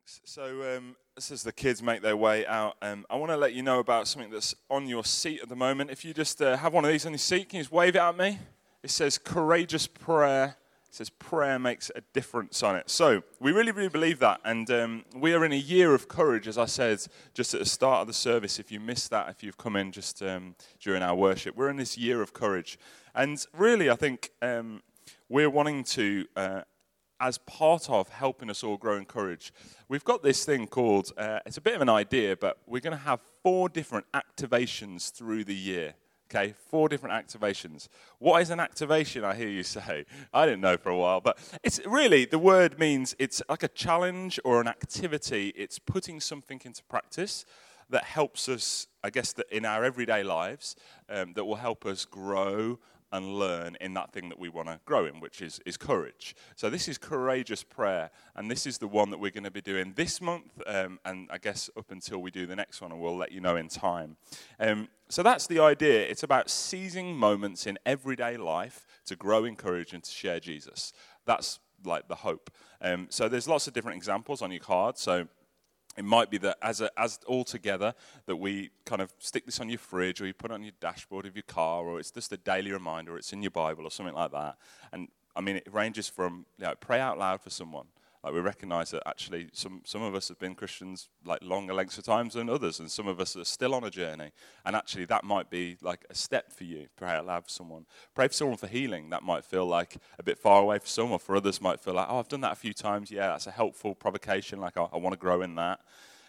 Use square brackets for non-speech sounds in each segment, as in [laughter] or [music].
Thanks. So, um, as the kids make their way out, um, I want to let you know about something that's on your seat at the moment. If you just uh, have one of these on your seat, can you just wave it at me? It says courageous prayer. It says prayer makes a difference on it. So, we really, really believe that. And um, we are in a year of courage, as I said just at the start of the service. If you missed that, if you've come in just um, during our worship, we're in this year of courage. And really, I think um, we're wanting to. Uh, as part of helping us all grow in courage, we've got this thing called, uh, it's a bit of an idea, but we're going to have four different activations through the year. Okay, four different activations. What is an activation? I hear you say. I didn't know for a while, but it's really the word means it's like a challenge or an activity. It's putting something into practice that helps us, I guess, that in our everyday lives, um, that will help us grow and learn in that thing that we want to grow in, which is, is courage. So, this is courageous prayer, and this is the one that we're going to be doing this month, um, and I guess up until we do the next one, and we'll let you know in time. Um, so, that's the idea. It's about seizing moments in everyday life to grow in courage and to share Jesus. That's like the hope. Um, so, there's lots of different examples on your card. So, it might be that as, a, as all together that we kind of stick this on your fridge or you put it on your dashboard of your car or it's just a daily reminder it's in your Bible or something like that. And I mean, it ranges from you know, pray out loud for someone like we recognize that actually some, some of us have been Christians like longer lengths of times than others, and some of us are still on a journey. And actually, that might be like a step for you. Pray out loud for someone. Pray for someone for healing. That might feel like a bit far away for some, or for others might feel like, oh, I've done that a few times. Yeah, that's a helpful provocation. Like I, I want to grow in that.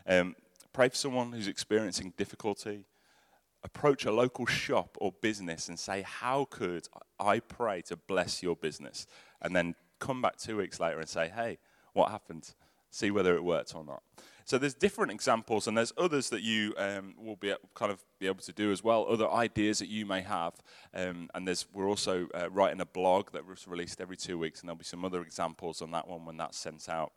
Um, pray for someone who's experiencing difficulty. Approach a local shop or business and say, How could I pray to bless your business? And then come back two weeks later and say, Hey, what happened, see whether it worked or not. So there's different examples, and there's others that you um, will be kind of be able to do as well. Other ideas that you may have, um, and there's we're also uh, writing a blog that was released every two weeks, and there'll be some other examples on that one when that's sent out.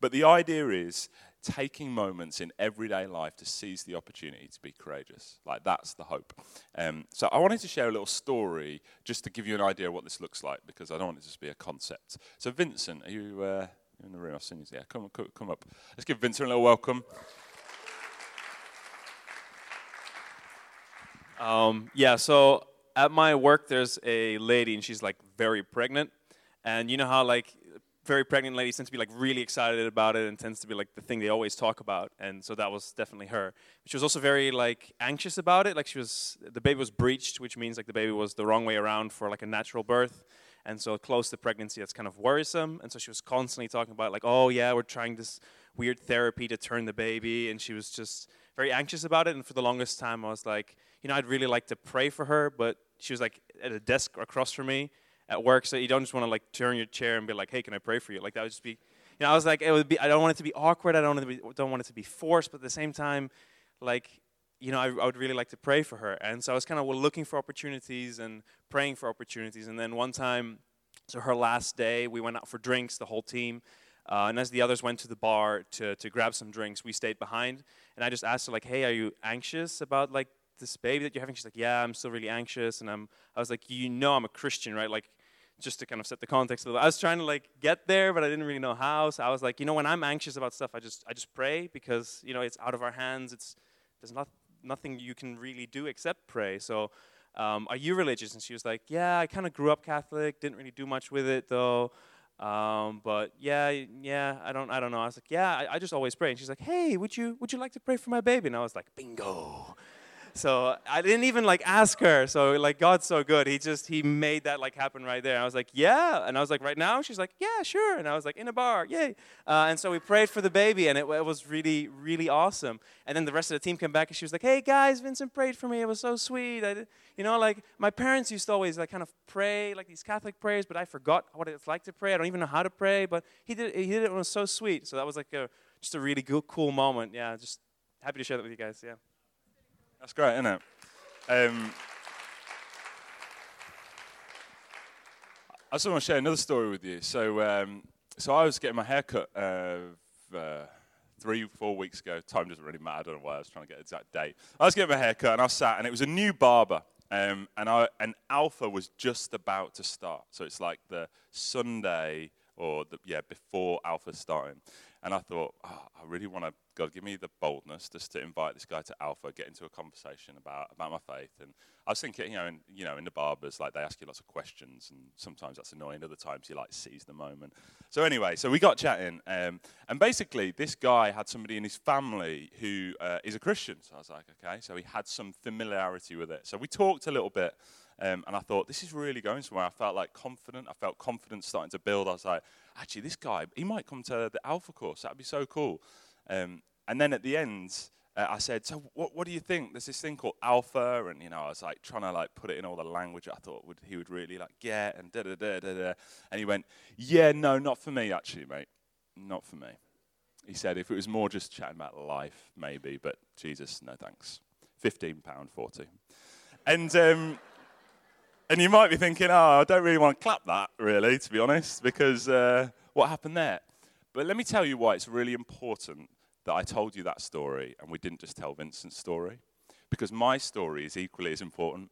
But the idea is taking moments in everyday life to seize the opportunity to be courageous. Like that's the hope. Um, so I wanted to share a little story just to give you an idea of what this looks like, because I don't want it to just be a concept. So Vincent, are you? Uh, in the room. I've seen you. Yeah, come, come, come up. Let's give Vincent a little welcome. Um, yeah, so at my work, there's a lady, and she's like very pregnant. And you know how like very pregnant ladies tend to be like really excited about it, and tends to be like the thing they always talk about. And so that was definitely her. She was also very like anxious about it. Like she was, the baby was breached, which means like the baby was the wrong way around for like a natural birth. And so close to pregnancy, that's kind of worrisome. And so she was constantly talking about like, oh yeah, we're trying this weird therapy to turn the baby, and she was just very anxious about it. And for the longest time, I was like, you know, I'd really like to pray for her, but she was like at a desk across from me at work, so you don't just want to like turn your chair and be like, hey, can I pray for you? Like that would just be, you know, I was like, it would be. I don't want it to be awkward. I don't want it to be, don't want it to be forced, but at the same time, like you know, I, I, would really like to pray for her. And so I was kind of looking for opportunities and praying for opportunities. And then one time, so her last day, we went out for drinks, the whole team. Uh, and as the others went to the bar to, to grab some drinks, we stayed behind. And I just asked her, like, hey, are you anxious about, like, this baby that you're having? She's like, yeah, I'm still really anxious. And I'm, I was like, you know I'm a Christian, right? Like, just to kind of set the context a little. I was trying to like get there, but I didn't really know how. So I was like, you know, when I'm anxious about stuff, I just I just pray because you know it's out of our hands. It's there's not nothing you can really do except pray. So, um, are you religious? And she was like, Yeah, I kind of grew up Catholic, didn't really do much with it though. Um, but yeah, yeah, I don't, I don't know. I was like, yeah, I, I just always pray. And she's like, hey, would you, would you like to pray for my baby? And I was like, bingo. So I didn't even like ask her. So like God's so good. He just he made that like happen right there. And I was like, yeah. And I was like, right now? She's like, yeah, sure. And I was like, in a bar, yay. Uh, and so we prayed for the baby, and it, it, was really really awesome. And then the rest of the team came back, and she was like, hey guys, Vincent prayed for me. It was so sweet. I you know, like my parents used to always like kind of pray like these Catholic prayers, but I forgot what it's like to pray. I don't even know how to pray, but he did he did it. It was so sweet. So that was like a just a really good, cool moment. Yeah, just happy to share that with you guys. Yeah. That's great, isn't it? Um, I just want to share another story with you. So, um, so I was getting my hair cut uh, uh, three, four weeks ago. Time doesn't really matter. I don't know why I was trying to get an exact date. I was getting my hair cut, and I sat, and it was a new barber. Um, and, I, Alpha was just about to start. So it's like the Sunday or the, yeah, before Alpha starting. and I thought, oh, I really want to, God, give me the boldness just to invite this guy to Alpha, get into a conversation about, about my faith. And I was thinking, you know, in, you know, in the barbers, like they ask you lots of questions, and sometimes that's annoying. Other times you like seize the moment. So anyway, so we got chatting, um, and basically this guy had somebody in his family who uh, is a Christian. So I was like, okay, so he had some familiarity with it. So we talked a little bit. Um, and I thought, this is really going somewhere. I felt like confident. I felt confidence starting to build. I was like, actually, this guy, he might come to the Alpha course. That'd be so cool. Um, and then at the end, uh, I said, so what, what do you think? There's this thing called Alpha. And, you know, I was like trying to like put it in all the language I thought would, he would really like get and da da da da da. And he went, yeah, no, not for me, actually, mate. Not for me. He said, if it was more just chatting about life, maybe, but Jesus, no thanks. £15.40. And, um, and you might be thinking, oh, I don't really want to clap that, really, to be honest, because uh, what happened there? But let me tell you why it's really important that I told you that story and we didn't just tell Vincent's story. Because my story is equally as important.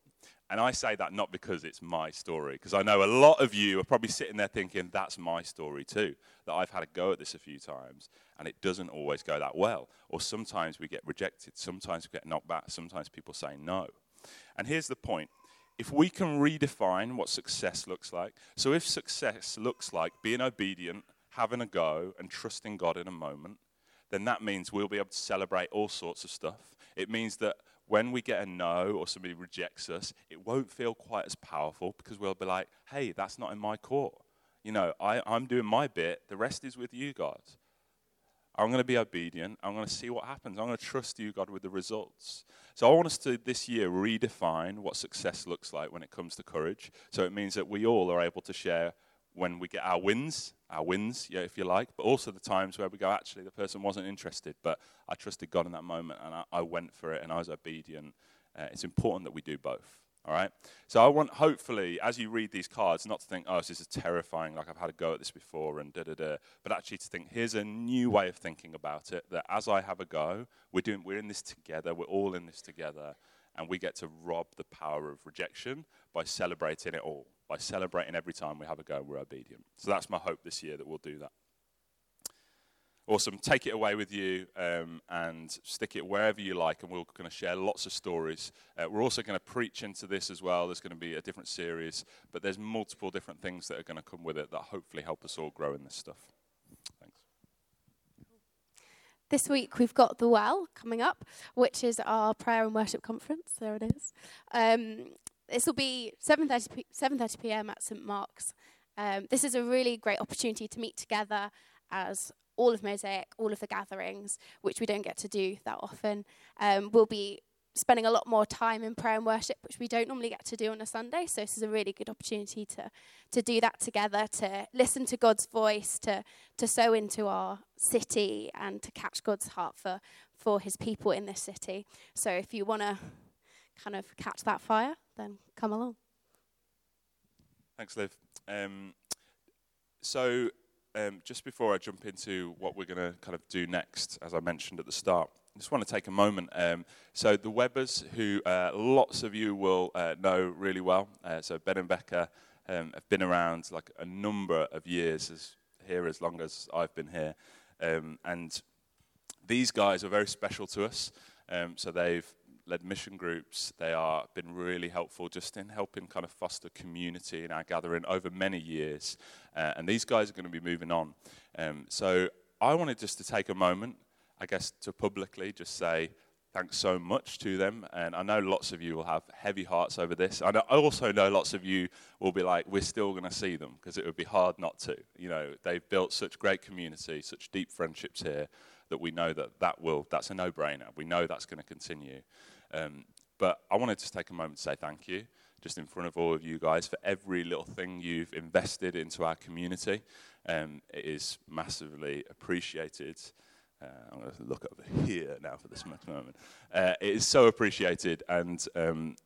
And I say that not because it's my story, because I know a lot of you are probably sitting there thinking, that's my story too, that I've had a go at this a few times, and it doesn't always go that well. Or sometimes we get rejected, sometimes we get knocked back, sometimes people say no. And here's the point if we can redefine what success looks like, so if success looks like being obedient, having a go, and trusting God in a moment, then that means we'll be able to celebrate all sorts of stuff. It means that when we get a no or somebody rejects us, it won't feel quite as powerful because we'll be like, hey, that's not in my court. You know, I, I'm doing my bit, the rest is with you, God. I'm going to be obedient. I'm going to see what happens. I'm going to trust you, God, with the results. So I want us to this year redefine what success looks like when it comes to courage. So it means that we all are able to share when we get our wins, our wins, yeah, if you like, but also the times where we go, actually, the person wasn't interested, but I trusted God in that moment and I, I went for it and I was obedient. Uh, it's important that we do both. All right? So I want, hopefully, as you read these cards, not to think, oh, this is terrifying, like I've had a go at this before, and da da da, but actually to think, here's a new way of thinking about it, that as I have a go, we're, doing, we're in this together, we're all in this together, and we get to rob the power of rejection by celebrating it all, by celebrating every time we have a go, we're obedient. So that's my hope this year that we'll do that. Awesome. Take it away with you um, and stick it wherever you like, and we're going to share lots of stories. Uh, we're also going to preach into this as well. There's going to be a different series, but there's multiple different things that are going to come with it that hopefully help us all grow in this stuff. Thanks. This week we've got the Well coming up, which is our prayer and worship conference. There it is. Um, this will be 7:30 p- 7:30 p.m. at St Mark's. Um, this is a really great opportunity to meet together as all of Mosaic, all of the gatherings, which we don't get to do that often. Um, we'll be spending a lot more time in prayer and worship, which we don't normally get to do on a Sunday. So this is a really good opportunity to to do that together, to listen to God's voice, to to sow into our city, and to catch God's heart for for His people in this city. So if you want to kind of catch that fire, then come along. Thanks, Liv. Um, so um, just before I jump into what we're going to kind of do next, as I mentioned at the start, I just want to take a moment. Um, so the Webbers, who uh, lots of you will uh, know really well, uh, so Ben and Becca um, have been around like a number of years, as here as long as I've been here, um, and these guys are very special to us. Um, so they've led mission groups. They are been really helpful just in helping kind of foster community in our gathering over many years. Uh, and these guys are going to be moving on. Um, so I wanted just to take a moment, I guess, to publicly just say thanks so much to them. And I know lots of you will have heavy hearts over this. Know, I also know lots of you will be like, we're still going to see them because it would be hard not to. You know, they've built such great community, such deep friendships here that we know that that will, that's a no-brainer. We know that's going to continue. Um, but I want to just take a moment to say thank you, just in front of all of you guys, for every little thing you've invested into our community. Um, it is massively appreciated. Uh, I'm going to look over here now for this moment. Uh, it is so appreciated, and um,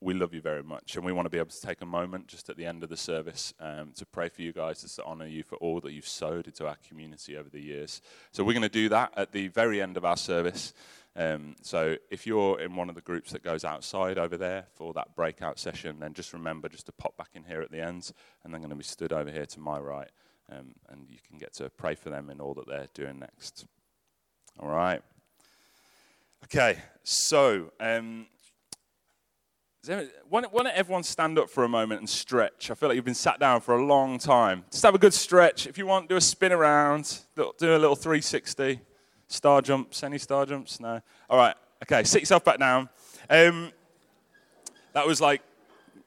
we love you very much. And we want to be able to take a moment just at the end of the service um, to pray for you guys, just to honor you for all that you've sowed into our community over the years. So we're going to do that at the very end of our service. Um, so if you're in one of the groups that goes outside over there for that breakout session, then just remember just to pop back in here at the end, and they're going to be stood over here to my right, um, and you can get to pray for them in all that they're doing next. All right. Okay, so um, why, don't, why don't everyone stand up for a moment and stretch? I feel like you've been sat down for a long time. Just have a good stretch. If you want, do a spin around, do a little 360. Star jumps, any star jumps? No. All right, okay, sit yourself back down. Um, that was like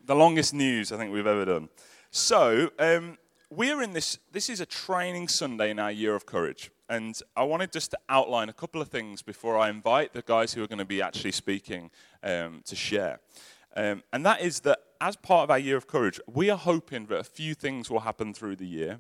the longest news I think we've ever done. So, um, we're in this, this is a training Sunday in our year of courage. And I wanted just to outline a couple of things before I invite the guys who are going to be actually speaking um, to share. Um, and that is that as part of our year of courage, we are hoping that a few things will happen through the year.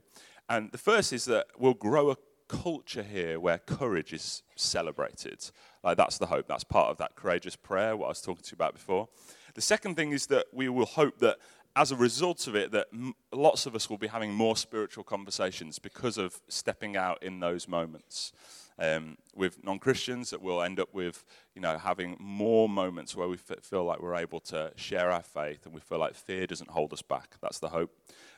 And the first is that we'll grow a culture here where courage is celebrated. Like that's the hope. That's part of that courageous prayer, what I was talking to you about before. The second thing is that we will hope that as a result of it, that m- lots of us will be having more spiritual conversations because of stepping out in those moments um, with non-Christians that we'll end up with, you know, having more moments where we f- feel like we're able to share our faith and we feel like fear doesn't hold us back. That's the hope.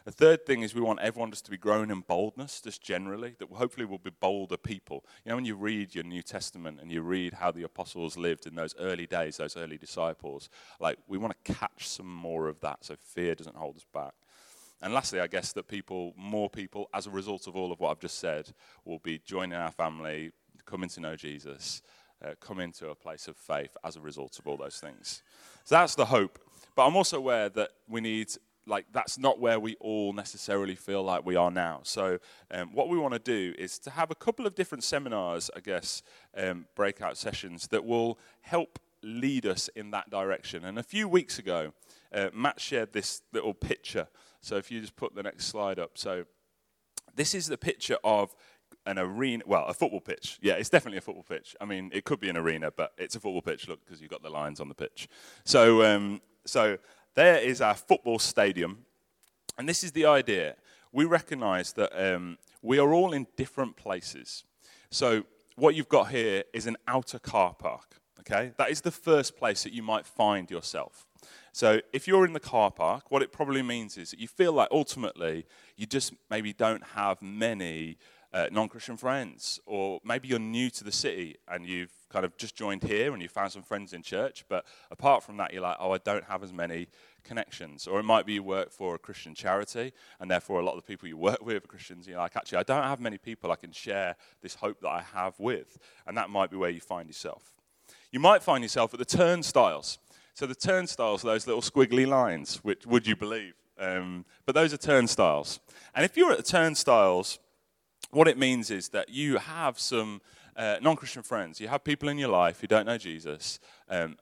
The third thing is we want everyone just to be growing in boldness, just generally, that hopefully we'll be bolder people. You know, when you read your New Testament and you read how the apostles lived in those early days, those early disciples, like we want to catch some more of that so fear doesn't hold us back. And lastly, I guess that people, more people, as a result of all of what I've just said, will be joining our family, coming to know Jesus, uh, come into a place of faith as a result of all those things. So that's the hope. But I'm also aware that we need, like, that's not where we all necessarily feel like we are now. So um, what we want to do is to have a couple of different seminars, I guess, um, breakout sessions that will help lead us in that direction. And a few weeks ago, uh, Matt shared this little picture so if you just put the next slide up. So this is the picture of an arena, well, a football pitch. Yeah, it's definitely a football pitch. I mean, it could be an arena, but it's a football pitch. Look, because you've got the lines on the pitch. So, um, so there is our football stadium, and this is the idea. We recognise that um, we are all in different places. So what you've got here is an outer car park. Okay, that is the first place that you might find yourself. So if you're in the car park, what it probably means is that you feel like ultimately you just maybe don't have many uh, non Christian friends, or maybe you're new to the city and you've kind of just joined here and you found some friends in church, but apart from that, you're like, oh, I don't have as many connections. Or it might be you work for a Christian charity, and therefore a lot of the people you work [laughs] with are Christians. You're like, actually, I don't have many people I can share this hope that I have with. And that might be where you find yourself. You might find yourself at the turnstiles. So the turnstiles are those little squiggly lines, which would you believe? Um, but those are turnstiles. And if you're at the turnstiles, what it means is that you have some uh, non Christian friends. You have people in your life who don't know Jesus, um,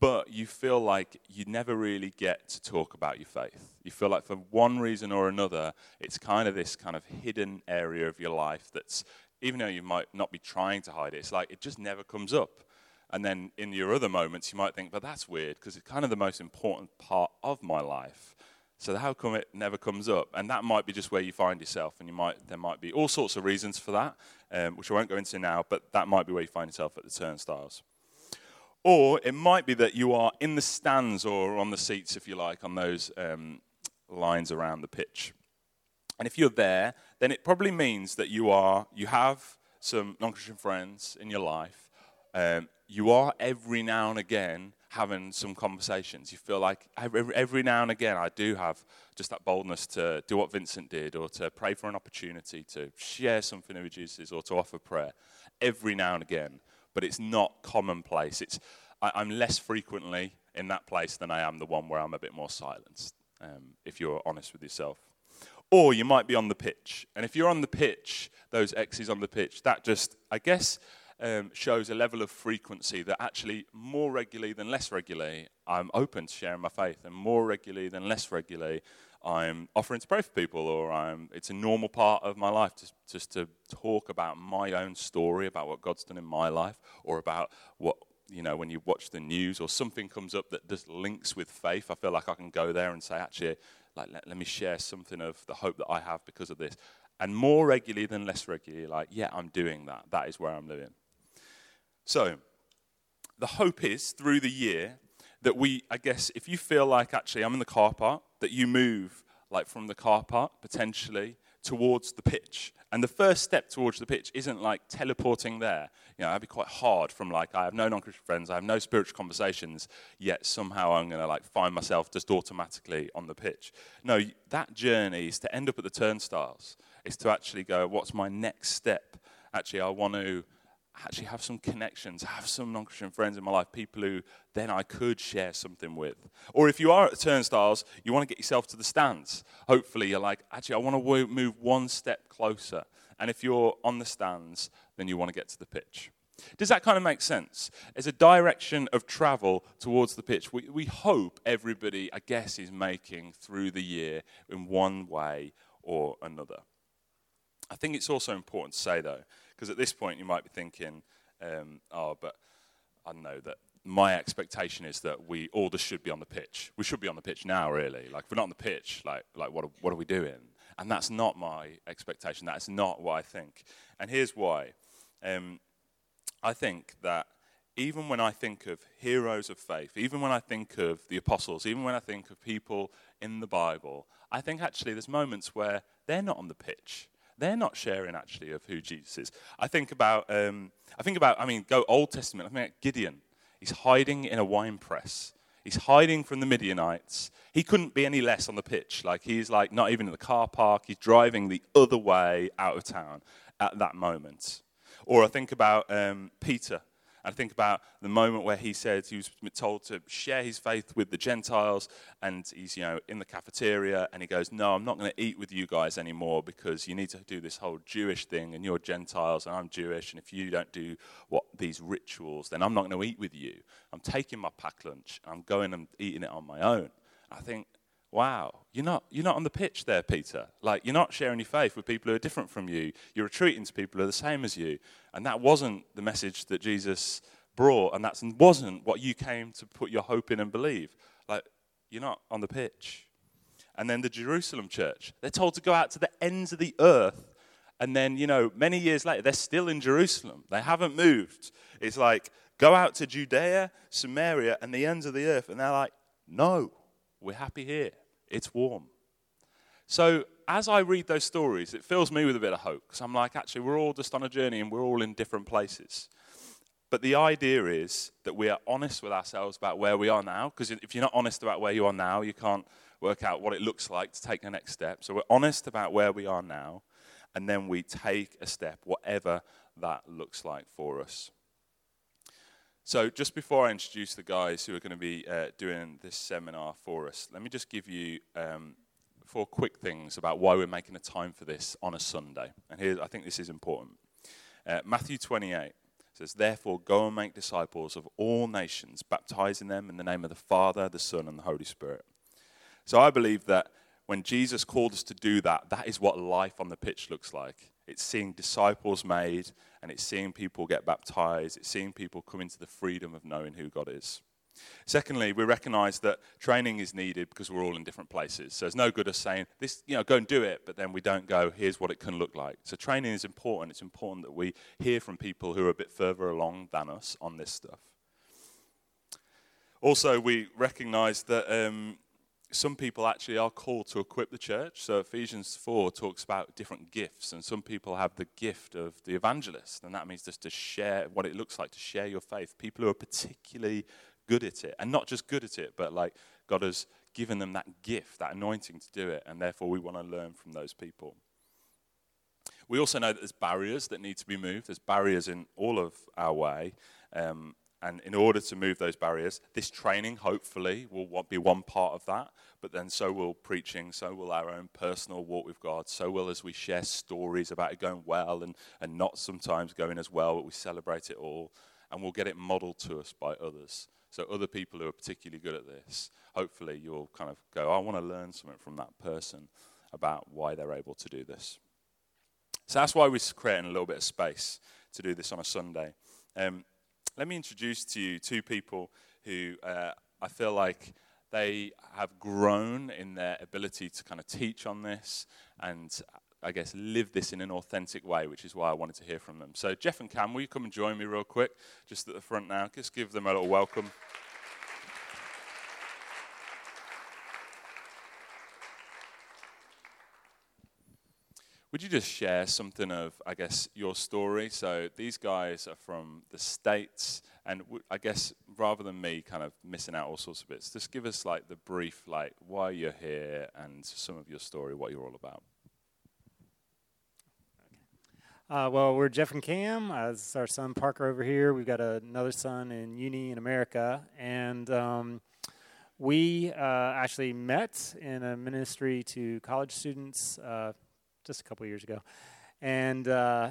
but you feel like you never really get to talk about your faith. You feel like for one reason or another, it's kind of this kind of hidden area of your life that's, even though you might not be trying to hide it, it's like it just never comes up. And then in your other moments, you might think, but that's weird because it's kind of the most important part of my life. So how come it never comes up? And that might be just where you find yourself, and you might there might be all sorts of reasons for that, um, which I won't go into now. But that might be where you find yourself at the turnstiles. Or it might be that you are in the stands or on the seats, if you like, on those um, lines around the pitch. And if you're there, then it probably means that you are you have some non-Christian friends in your life. Um, you are every now and again having some conversations. You feel like every, every, now and again I do have just that boldness to do what Vincent did or to pray for an opportunity to share something with Jesus or to offer prayer every now and again. But it's not commonplace. It's, I, am less frequently in that place than I am the one where I'm a bit more silenced, um, if you're honest with yourself. Or you might be on the pitch. And if you're on the pitch, those X's on the pitch, that just, I guess, um, shows a level of frequency that actually more regularly than less regularly, I'm open to sharing my faith, and more regularly than less regularly, I'm offering to pray for people, or I'm, it's a normal part of my life just, just to talk about my own story, about what God's done in my life, or about what, you know, when you watch the news or something comes up that just links with faith, I feel like I can go there and say, actually, like, let, let me share something of the hope that I have because of this. And more regularly than less regularly, like, yeah, I'm doing that. That is where I'm living. So, the hope is through the year that we, I guess, if you feel like actually I'm in the car park, that you move like from the car park potentially towards the pitch. And the first step towards the pitch isn't like teleporting there. You know, that'd be quite hard from like, I have no non Christian friends, I have no spiritual conversations, yet somehow I'm going to like find myself just automatically on the pitch. No, that journey is to end up at the turnstiles, is to actually go, what's my next step? Actually, I want to actually have some connections, have some non Christian friends in my life, people who then I could share something with. Or if you are at the turnstiles, you want to get yourself to the stands. Hopefully, you're like, actually, I want to move one step closer. And if you're on the stands, then you want to get to the pitch. Does that kind of make sense? It's a direction of travel towards the pitch, we, we hope everybody, I guess, is making through the year in one way or another. I think it's also important to say, though, because at this point, you might be thinking, um, oh, but I know that my expectation is that we all just should be on the pitch. We should be on the pitch now, really. Like, if we're not on the pitch, like, like what, are, what are we doing? And that's not my expectation. That's not what I think. And here's why. Um, I think that even when I think of heroes of faith, even when I think of the apostles, even when I think of people in the Bible, I think actually there's moments where they're not on the pitch they're not sharing actually of who Jesus is. I think about, um, I think about, I mean, go Old Testament. I think Gideon. He's hiding in a wine press. He's hiding from the Midianites. He couldn't be any less on the pitch. Like he's like not even in the car park. He's driving the other way out of town at that moment. Or I think about um, Peter and think about the moment where he said he was told to share his faith with the Gentiles, and he's you know in the cafeteria, and he goes, "No, I'm not going to eat with you guys anymore because you need to do this whole Jewish thing, and you're Gentiles, and I'm Jewish, and if you don't do what these rituals, then I'm not going to eat with you. I'm taking my packed lunch, I'm going and eating it on my own." I think wow, you're not, you're not on the pitch there, Peter. Like, you're not sharing your faith with people who are different from you. You're retreating to people who are the same as you. And that wasn't the message that Jesus brought, and that wasn't what you came to put your hope in and believe. Like, you're not on the pitch. And then the Jerusalem church, they're told to go out to the ends of the earth. And then, you know, many years later, they're still in Jerusalem. They haven't moved. It's like, go out to Judea, Samaria, and the ends of the earth. And they're like, no, we're happy here it's warm. So as I read those stories, it fills me with a bit of hope because I'm like, actually, we're all just on a journey and we're all in different places. But the idea is that we are honest with ourselves about where we are now, because if you're not honest about where you are now, you can't work out what it looks like to take the next step. So we're honest about where we are now, and then we take a step, whatever that looks like for us. So, just before I introduce the guys who are going to be uh, doing this seminar for us, let me just give you um, four quick things about why we're making a time for this on a Sunday. And here, I think this is important. Uh, Matthew 28 says, Therefore, go and make disciples of all nations, baptizing them in the name of the Father, the Son, and the Holy Spirit. So, I believe that when Jesus called us to do that, that is what life on the pitch looks like. It's seeing disciples made, and it's seeing people get baptized. It's seeing people come into the freedom of knowing who God is. Secondly, we recognize that training is needed because we're all in different places. So it's no good us saying, this, you know, go and do it, but then we don't go, here's what it can look like. So training is important. It's important that we hear from people who are a bit further along than us on this stuff. Also, we recognize that um, some people actually are called to equip the church. So Ephesians 4 talks about different gifts, and some people have the gift of the evangelist, and that means just to share what it looks like to share your faith. People who are particularly good at it, and not just good at it, but like God has given them that gift, that anointing to do it, and therefore we want to learn from those people. We also know that there's barriers that need to be moved. There's barriers in all of our way. Um, and in order to move those barriers, this training hopefully will be one part of that. But then so will preaching, so will our own personal walk with God, so will as we share stories about it going well and, and not sometimes going as well, but we celebrate it all. And we'll get it modeled to us by others. So other people who are particularly good at this, hopefully you'll kind of go, I want to learn something from that person about why they're able to do this. So that's why we're creating a little bit of space to do this on a Sunday. Um, let me introduce to you two people who uh, I feel like they have grown in their ability to kind of teach on this and I guess live this in an authentic way, which is why I wanted to hear from them. So, Jeff and Cam, will you come and join me real quick, just at the front now? Just give them a little welcome. Would you just share something of, I guess, your story? So these guys are from the States, and w- I guess rather than me kind of missing out all sorts of bits, just give us like the brief, like why you're here and some of your story, what you're all about. Uh, well, we're Jeff and Cam. Uh, this is our son Parker over here. We've got another son in uni in America, and um, we uh, actually met in a ministry to college students uh, just a couple years ago, and uh,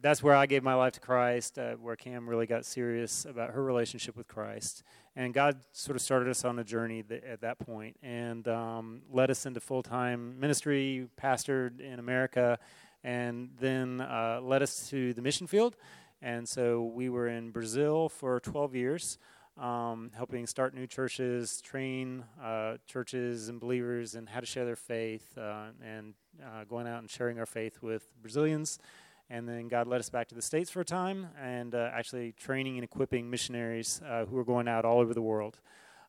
that's where I gave my life to Christ. Uh, where Cam really got serious about her relationship with Christ, and God sort of started us on a journey at that point, and um, led us into full time ministry, pastored in America and then uh, led us to the mission field. And so we were in Brazil for 12 years, um, helping start new churches, train uh, churches and believers in how to share their faith, uh, and uh, going out and sharing our faith with Brazilians. And then God led us back to the States for a time and uh, actually training and equipping missionaries uh, who are going out all over the world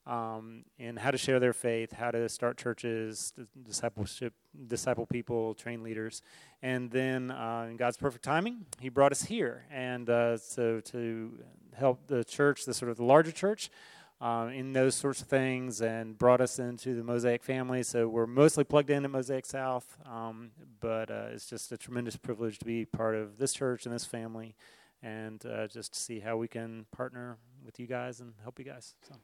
um, in how to share their faith, how to start churches, discipleship, disciple people, train leaders, and then uh, in God's perfect timing, He brought us here, and uh, so to help the church, the sort of the larger church. Uh, in those sorts of things, and brought us into the Mosaic family. So we're mostly plugged in at Mosaic South, um, but uh, it's just a tremendous privilege to be part of this church and this family, and uh, just to see how we can partner with you guys and help you guys. So.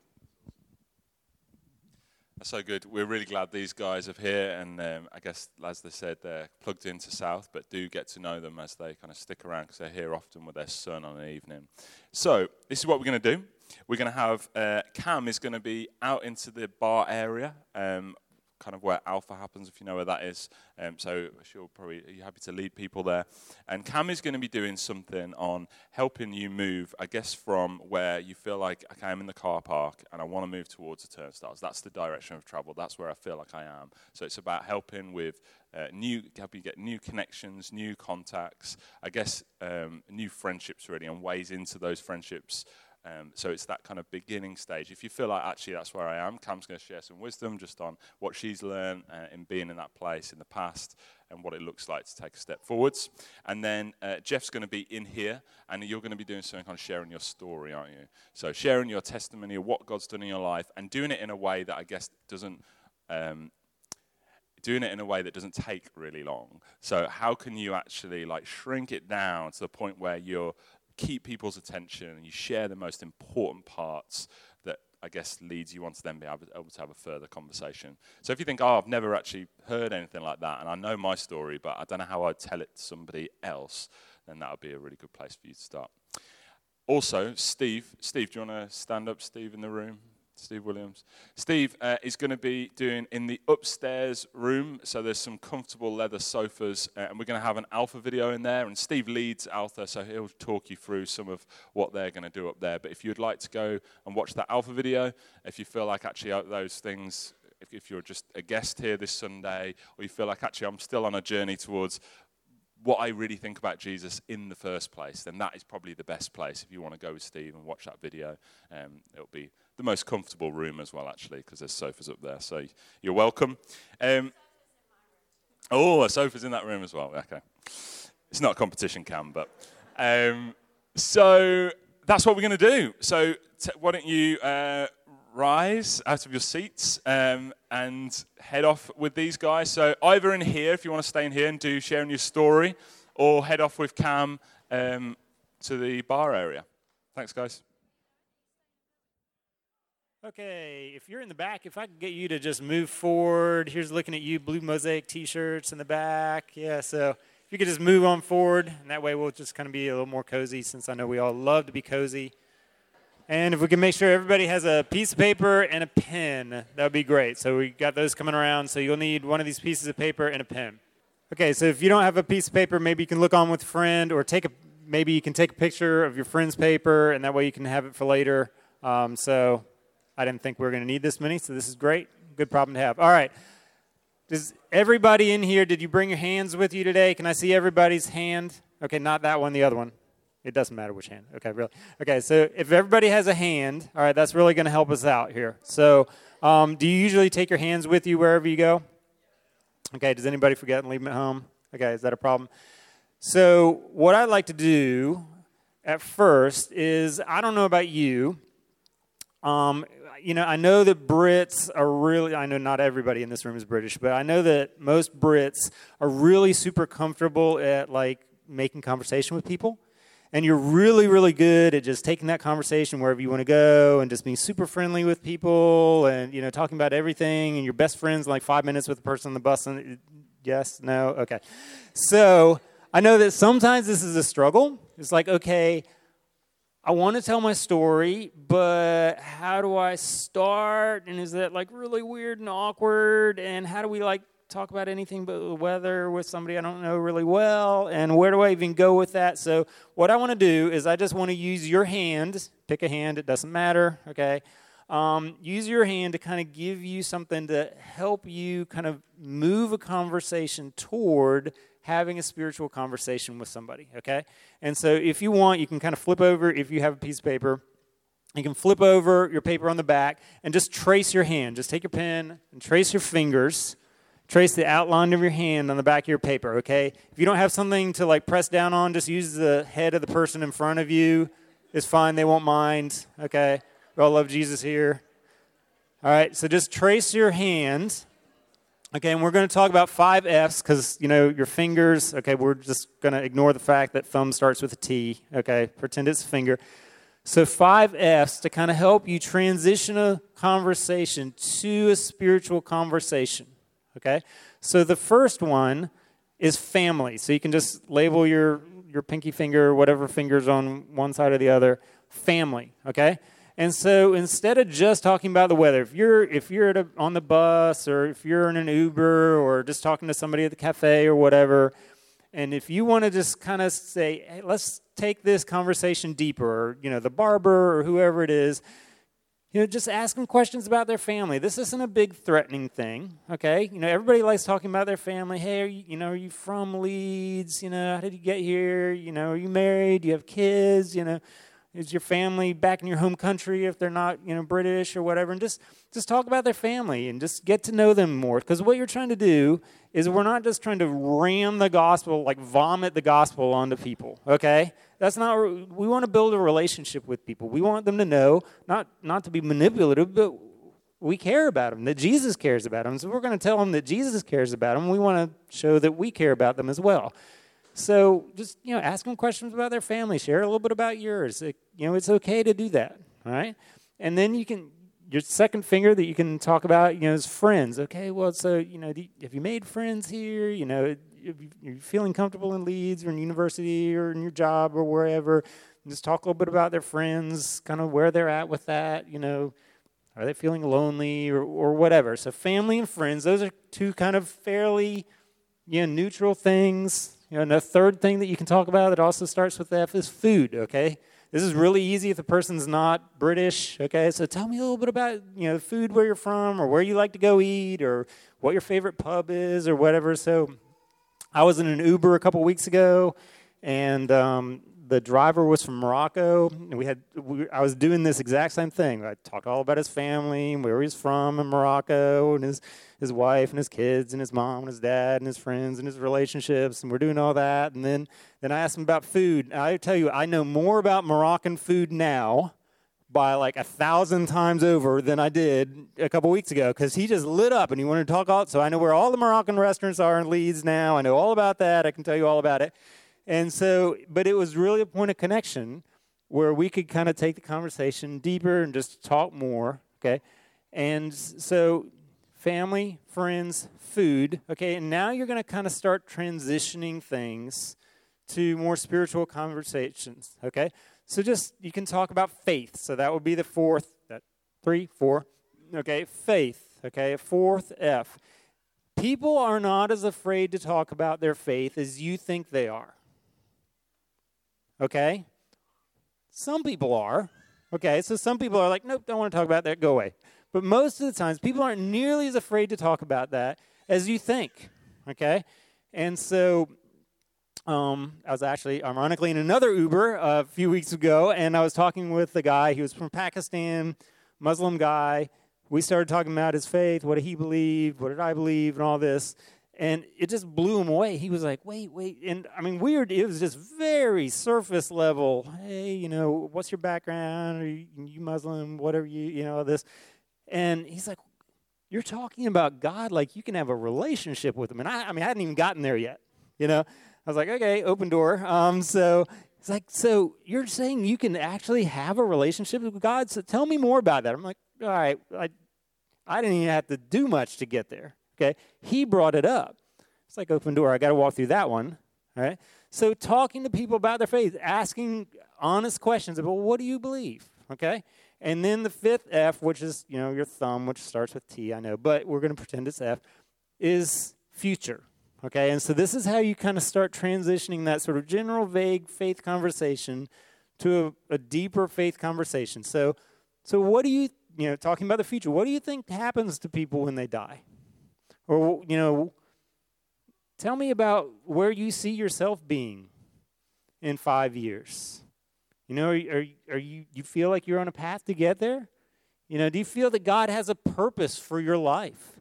That's so good. We're really glad these guys are here, and um, I guess, as they said, they're plugged into South, but do get to know them as they kind of stick around because they're here often with their son on an evening. So, this is what we're going to do. We're going to have uh, Cam is going to be out into the bar area. Um, kind of where Alpha happens, if you know where that is. Um, so she'll probably be happy to lead people there. And Cam is going to be doing something on helping you move, I guess, from where you feel like, okay, I'm in the car park and I want to move towards the turnstiles. That's the direction of travel. That's where I feel like I am. So it's about helping with uh, new, helping get new connections, new contacts, I guess, um, new friendships really, and ways into those friendships. Um, so it's that kind of beginning stage. If you feel like actually that's where I am, Cam's going to share some wisdom just on what she's learned uh, in being in that place in the past and what it looks like to take a step forwards. And then uh, Jeff's going to be in here, and you're going to be doing something kind of sharing your story, aren't you? So sharing your testimony of what God's done in your life and doing it in a way that I guess doesn't. Um, doing it in a way that doesn't take really long. So how can you actually like shrink it down to the point where you're keep people's attention and you share the most important parts that I guess leads you on to then be able, able to have a further conversation. So if you think, oh, I've never actually heard anything like that, and I know my story, but I don't know how I'd tell it to somebody else, then that would be a really good place for you to start. Also, Steve, Steve, do you want to stand up, Steve, in the room? Steve Williams. Steve uh, is going to be doing in the upstairs room. So there's some comfortable leather sofas, uh, and we're going to have an alpha video in there. And Steve leads alpha, so he'll talk you through some of what they're going to do up there. But if you'd like to go and watch that alpha video, if you feel like actually uh, those things, if, if you're just a guest here this Sunday, or you feel like actually I'm still on a journey towards what I really think about Jesus in the first place, then that is probably the best place if you want to go with Steve and watch that video. Um, it'll be the most comfortable room as well, actually, because there's sofas up there. So you're welcome. Um, oh, a sofa's in that room as well. Okay. It's not a competition cam, but. Um, so that's what we're going to do. So t- why don't you uh, rise out of your seats um, and head off with these guys. So either in here, if you want to stay in here and do sharing your story, or head off with Cam um, to the bar area. Thanks, guys. Okay, if you're in the back, if I could get you to just move forward. Here's looking at you, blue mosaic T-shirts in the back. Yeah, so if you could just move on forward, and that way we'll just kind of be a little more cozy, since I know we all love to be cozy. And if we can make sure everybody has a piece of paper and a pen, that would be great. So we got those coming around. So you'll need one of these pieces of paper and a pen. Okay, so if you don't have a piece of paper, maybe you can look on with a friend, or take a maybe you can take a picture of your friend's paper, and that way you can have it for later. Um, so I didn't think we were going to need this many, so this is great. Good problem to have. All right. Does everybody in here, did you bring your hands with you today? Can I see everybody's hand? Okay, not that one, the other one. It doesn't matter which hand. Okay, really. Okay, so if everybody has a hand, all right, that's really going to help us out here. So, um, do you usually take your hands with you wherever you go? Okay, does anybody forget and leave them at home? Okay, is that a problem? So, what I'd like to do at first is I don't know about you. Um, you know, I know that Brits are really, I know not everybody in this room is British, but I know that most Brits are really super comfortable at like making conversation with people. And you're really, really good at just taking that conversation wherever you want to go and just being super friendly with people and, you know, talking about everything. And your best friends in like five minutes with the person on the bus. And yes, no, okay. So I know that sometimes this is a struggle. It's like, okay, I want to tell my story, but how do I start? And is that like really weird and awkward? And how do we like talk about anything but the weather with somebody I don't know really well? And where do I even go with that? So, what I want to do is I just want to use your hand, pick a hand, it doesn't matter, okay? Um, use your hand to kind of give you something to help you kind of move a conversation toward having a spiritual conversation with somebody, okay? And so if you want, you can kind of flip over, if you have a piece of paper, you can flip over your paper on the back and just trace your hand. Just take your pen and trace your fingers. Trace the outline of your hand on the back of your paper, okay? If you don't have something to like press down on, just use the head of the person in front of you. It's fine, they won't mind, okay? We all love Jesus here. All right, so just trace your hand Okay, and we're going to talk about five F's because, you know, your fingers, okay, we're just going to ignore the fact that thumb starts with a T, okay, pretend it's a finger. So, five F's to kind of help you transition a conversation to a spiritual conversation, okay? So, the first one is family. So, you can just label your, your pinky finger, whatever finger's on one side or the other, family, okay? And so instead of just talking about the weather, if you're if you're a, on the bus or if you're in an Uber or just talking to somebody at the cafe or whatever, and if you want to just kind of say, hey, let's take this conversation deeper, or you know, the barber or whoever it is, you know, just ask them questions about their family. This isn't a big threatening thing, okay? You know, everybody likes talking about their family. Hey, are you, you know, are you from Leeds? You know, how did you get here? You know, are you married? Do you have kids? You know, is your family back in your home country if they're not, you know, British or whatever? And just just talk about their family and just get to know them more. Because what you're trying to do is we're not just trying to ram the gospel, like vomit the gospel onto people. Okay, that's not. We want to build a relationship with people. We want them to know, not not to be manipulative, but we care about them. That Jesus cares about them. So we're going to tell them that Jesus cares about them. We want to show that we care about them as well. So just you know, ask them questions about their family. Share a little bit about yours. It, you know, it's okay to do that. Right, and then you can your second finger that you can talk about. You know, is friends. Okay, well, so you know, you, have you made friends here? You know, are you're feeling comfortable in Leeds or in university or in your job or wherever. just talk a little bit about their friends, kind of where they're at with that. You know, are they feeling lonely or, or whatever? So family and friends, those are two kind of fairly you know, neutral things you know, and the third thing that you can talk about that also starts with F is food, okay? This is really easy if the person's not British, okay? So tell me a little bit about, you know, food where you're from or where you like to go eat or what your favorite pub is or whatever. So I was in an Uber a couple weeks ago and um, the driver was from Morocco, and we had we, I was doing this exact same thing. I talked all about his family and where he's from in Morocco, and his his wife and his kids and his mom and his dad and his friends and his relationships, and we're doing all that. And then then I asked him about food. I tell you, I know more about Moroccan food now by like a thousand times over than I did a couple weeks ago because he just lit up and he wanted to talk all. So I know where all the Moroccan restaurants are in Leeds now. I know all about that. I can tell you all about it. And so, but it was really a point of connection where we could kind of take the conversation deeper and just talk more, okay? And so, family, friends, food, okay? And now you're going to kind of start transitioning things to more spiritual conversations, okay? So just you can talk about faith. So that would be the fourth, that three, four, okay? Faith, okay? Fourth F. People are not as afraid to talk about their faith as you think they are. Okay? Some people are. Okay, so some people are like, nope, don't want to talk about that, go away. But most of the times, people aren't nearly as afraid to talk about that as you think. Okay? And so um, I was actually, ironically, in another Uber a few weeks ago, and I was talking with a guy. He was from Pakistan, Muslim guy. We started talking about his faith, what he believe, what did I believe, and all this. and it just blew him away. He was like, "Wait, wait!" And I mean, weird. It was just very surface level. Hey, you know, what's your background? Are you Muslim? Whatever you, you know, this. And he's like, "You're talking about God like you can have a relationship with Him." And I, I mean, I hadn't even gotten there yet. You know, I was like, "Okay, open door." Um, so it's like, so you're saying you can actually have a relationship with God? So tell me more about that. I'm like, all right, I, I didn't even have to do much to get there. Okay, he brought it up. It's like open door. I got to walk through that one. All right. So talking to people about their faith, asking honest questions about what do you believe. Okay. And then the fifth F, which is you know your thumb, which starts with T, I know, but we're going to pretend it's F, is future. Okay, and so this is how you kind of start transitioning that sort of general, vague faith conversation to a, a deeper faith conversation. So, so what do you, you know, talking about the future? What do you think happens to people when they die? Or, you know, tell me about where you see yourself being in five years. You know, are, are, are you, you feel like you're on a path to get there? You know, do you feel that God has a purpose for your life?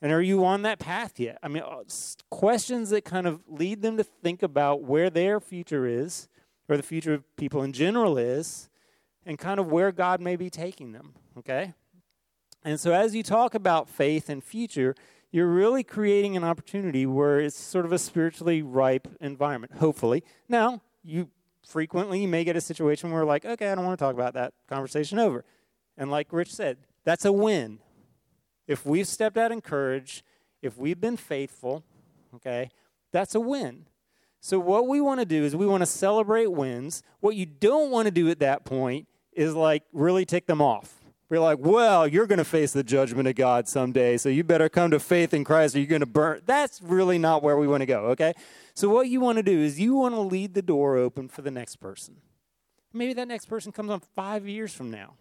And are you on that path yet? I mean, uh, questions that kind of lead them to think about where their future is, or the future of people in general is, and kind of where God may be taking them, okay? And so as you talk about faith and future, you're really creating an opportunity where it's sort of a spiritually ripe environment, hopefully. Now, you frequently you may get a situation where, like, okay, I don't want to talk about that conversation over. And like Rich said, that's a win. If we've stepped out in courage, if we've been faithful, okay, that's a win. So, what we want to do is we want to celebrate wins. What you don't want to do at that point is like really tick them off. We're like, well, you're going to face the judgment of God someday, so you better come to faith in Christ or you're going to burn. That's really not where we want to go, okay? So, what you want to do is you want to lead the door open for the next person. Maybe that next person comes on five years from now.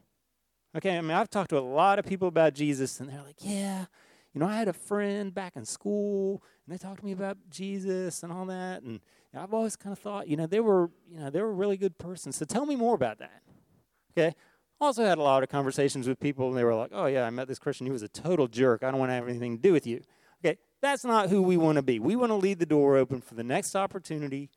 Okay, I mean, I've talked to a lot of people about Jesus, and they're like, yeah, you know, I had a friend back in school, and they talked to me about Jesus and all that, and I've always kind of thought, you know, they were, you know, they were a really good person. So tell me more about that. Okay, also had a lot of conversations with people, and they were like, oh, yeah, I met this Christian. He was a total jerk. I don't want to have anything to do with you. Okay, that's not who we want to be. We want to leave the door open for the next opportunity,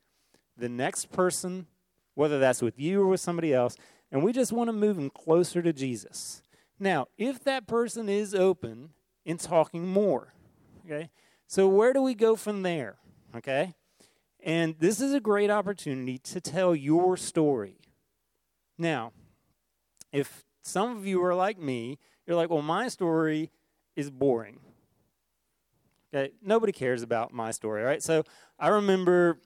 the next person, whether that's with you or with somebody else, and we just want to move them closer to Jesus. Now, if that person is open in talking more, okay, so where do we go from there? Okay, and this is a great opportunity to tell your story. Now, if some of you are like me, you're like, well, my story is boring. Okay, nobody cares about my story, right? So I remember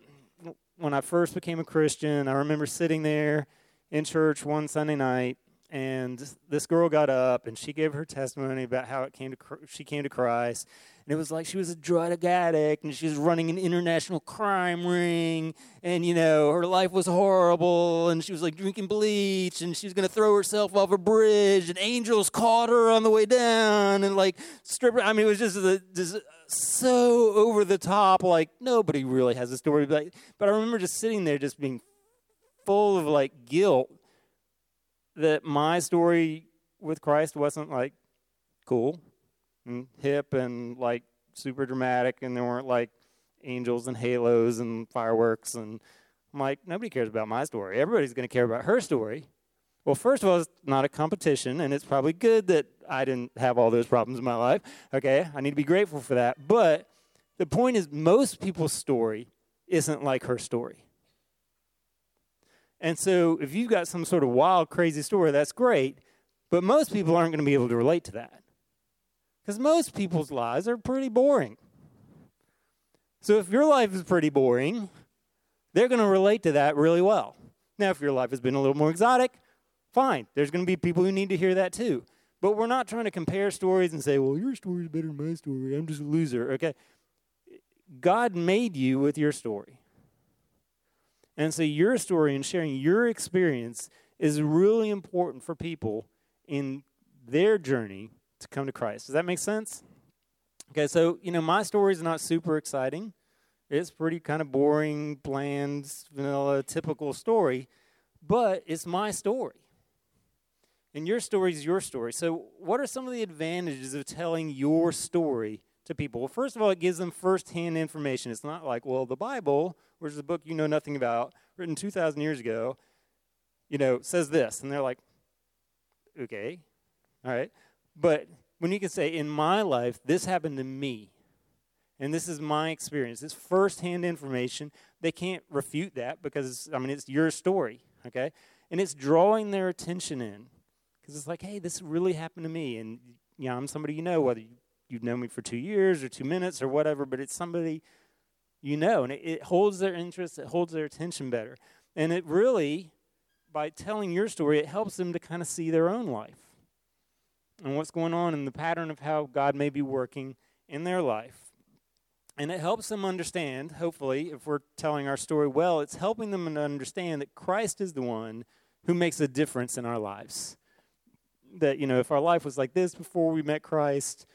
when I first became a Christian, I remember sitting there in church one Sunday night, and this girl got up and she gave her testimony about how it came to she came to Christ, and it was like she was a drug addict and she was running an international crime ring, and you know her life was horrible, and she was like drinking bleach, and she was going to throw herself off a bridge, and angels caught her on the way down, and like stripper. I mean, it was just a, just so over the top. Like nobody really has a story, but but I remember just sitting there, just being full of like guilt that my story with Christ wasn't like cool and hip and like super dramatic and there weren't like angels and halos and fireworks and I'm like nobody cares about my story. Everybody's going to care about her story. Well, first of all, it's not a competition, and it's probably good that I didn't have all those problems in my life. Okay, I need to be grateful for that. But the point is, most people's story isn't like her story. And so if you've got some sort of wild, crazy story, that's great, but most people aren't going to be able to relate to that. Because most people's lives are pretty boring. So if your life is pretty boring, they're going to relate to that really well. Now, if your life has been a little more exotic, fine. There's going to be people who need to hear that too. But we're not trying to compare stories and say, well, your story is better than my story. I'm just a loser. Okay? God made you with your story. And so your story and sharing your experience is really important for people in their journey to come to Christ. Does that make sense? Okay, so, you know, my story is not super exciting. It's pretty kind of boring, bland, vanilla, typical story, but it's my story. And your story is your story. So, what are some of the advantages of telling your story to people? Well, first of all, it gives them firsthand information. It's not like, well, the Bible, which is a book you know nothing about, written 2,000 years ago, you know, says this. And they're like, okay, all right. But when you can say, in my life, this happened to me, and this is my experience, it's firsthand information, they can't refute that because, I mean, it's your story, okay? And it's drawing their attention in because it's like, hey, this really happened to me. And, you know, I'm somebody you know, whether you've known me for two years or two minutes or whatever, but it's somebody you know. And it, it holds their interest, it holds their attention better. And it really, by telling your story, it helps them to kind of see their own life and what's going on in the pattern of how God may be working in their life. And it helps them understand, hopefully, if we're telling our story well, it's helping them to understand that Christ is the one who makes a difference in our lives. That, you know, if our life was like this before we met Christ,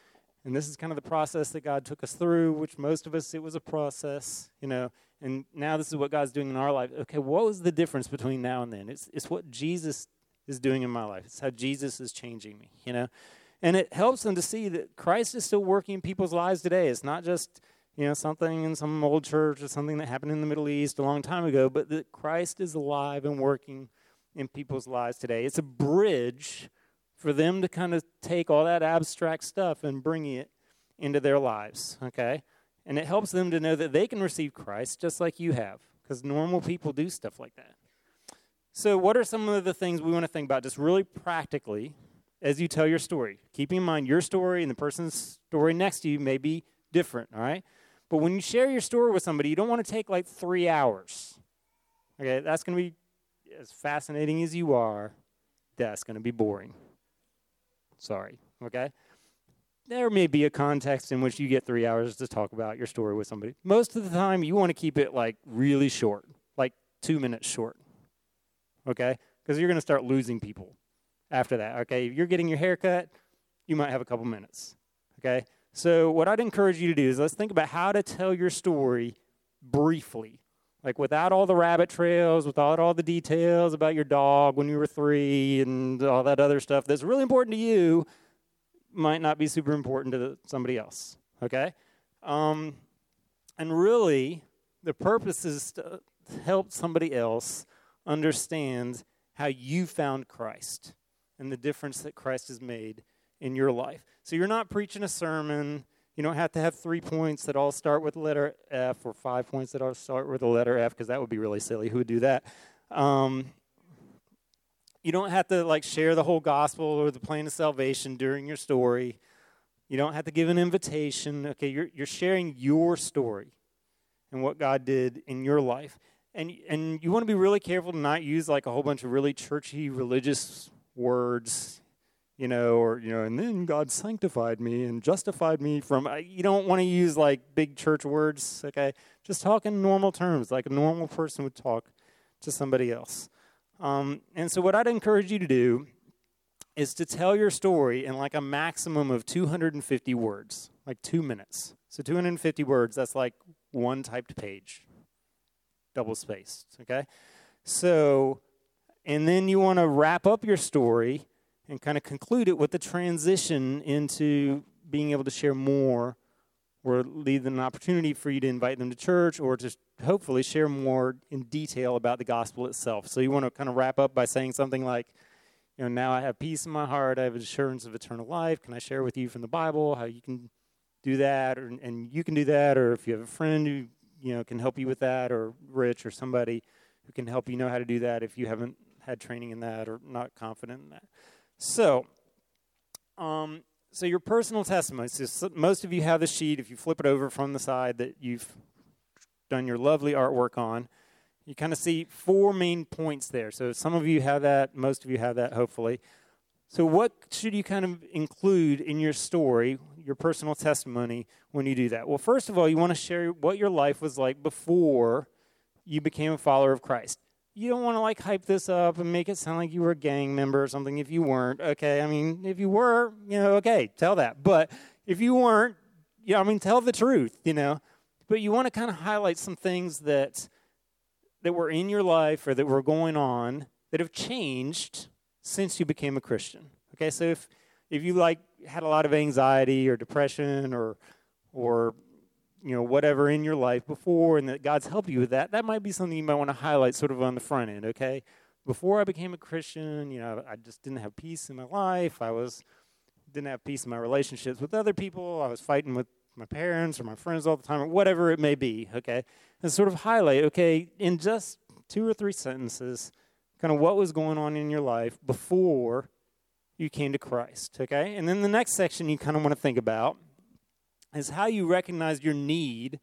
and this is kind of the process that God took us through, which most of us, it was a process, you know, and now this is what God's doing in our life. Okay, what was the difference between now and then? It's, it's what Jesus is doing in my life, it's how Jesus is changing me, you know. And it helps them to see that Christ is still working in people's lives today. It's not just you know, something in some old church or something that happened in the Middle East a long time ago, but that Christ is alive and working in people's lives today. It's a bridge for them to kind of take all that abstract stuff and bring it into their lives, okay? And it helps them to know that they can receive Christ just like you have, because normal people do stuff like that. So, what are some of the things we want to think about just really practically as you tell your story? Keeping in mind your story and the person's story next to you may be different, all right? But when you share your story with somebody, you don't want to take like three hours. Okay, that's going to be as fascinating as you are. That's going to be boring. Sorry. Okay? There may be a context in which you get three hours to talk about your story with somebody. Most of the time, you want to keep it like really short, like two minutes short. Okay? Because you're going to start losing people after that. Okay? If you're getting your hair cut, you might have a couple minutes. Okay? So, what I'd encourage you to do is let's think about how to tell your story briefly. Like without all the rabbit trails, without all the details about your dog when you were three and all that other stuff that's really important to you, might not be super important to somebody else. Okay? Um, and really, the purpose is to help somebody else understand how you found Christ and the difference that Christ has made in your life. So you're not preaching a sermon. You don't have to have three points that all start with the letter F or five points that all start with the letter F because that would be really silly. Who would do that? Um, you don't have to like share the whole gospel or the plan of salvation during your story. You don't have to give an invitation. Okay, you're, you're sharing your story and what God did in your life. And, and you want to be really careful to not use like a whole bunch of really churchy religious words you know, or, you know, and then God sanctified me and justified me from, you don't want to use like big church words, okay? Just talk in normal terms, like a normal person would talk to somebody else. Um, and so, what I'd encourage you to do is to tell your story in like a maximum of 250 words, like two minutes. So, 250 words, that's like one typed page, double spaced, okay? So, and then you want to wrap up your story and kind of conclude it with the transition into being able to share more or leave them an opportunity for you to invite them to church or to hopefully share more in detail about the gospel itself. So you want to kind of wrap up by saying something like, you know, now I have peace in my heart, I have assurance of eternal life. Can I share with you from the Bible how you can do that or and you can do that or if you have a friend who, you know, can help you with that or Rich or somebody who can help you know how to do that if you haven't had training in that or not confident in that. So, um, so your personal testimony. So most of you have the sheet. If you flip it over from the side that you've done your lovely artwork on, you kind of see four main points there. So some of you have that. Most of you have that. Hopefully. So what should you kind of include in your story, your personal testimony, when you do that? Well, first of all, you want to share what your life was like before you became a follower of Christ you don't want to like hype this up and make it sound like you were a gang member or something if you weren't. Okay, I mean, if you were, you know, okay, tell that. But if you weren't, yeah, I mean, tell the truth, you know. But you want to kind of highlight some things that that were in your life or that were going on that have changed since you became a Christian. Okay, so if if you like had a lot of anxiety or depression or or you know whatever in your life before and that God's helped you with that, that might be something you might want to highlight sort of on the front end, okay? Before I became a Christian, you know, I just didn't have peace in my life. I was didn't have peace in my relationships with other people. I was fighting with my parents or my friends all the time or whatever it may be, okay? And sort of highlight, okay, in just two or three sentences, kind of what was going on in your life before you came to Christ, okay? And then the next section you kind of want to think about is how you recognize your need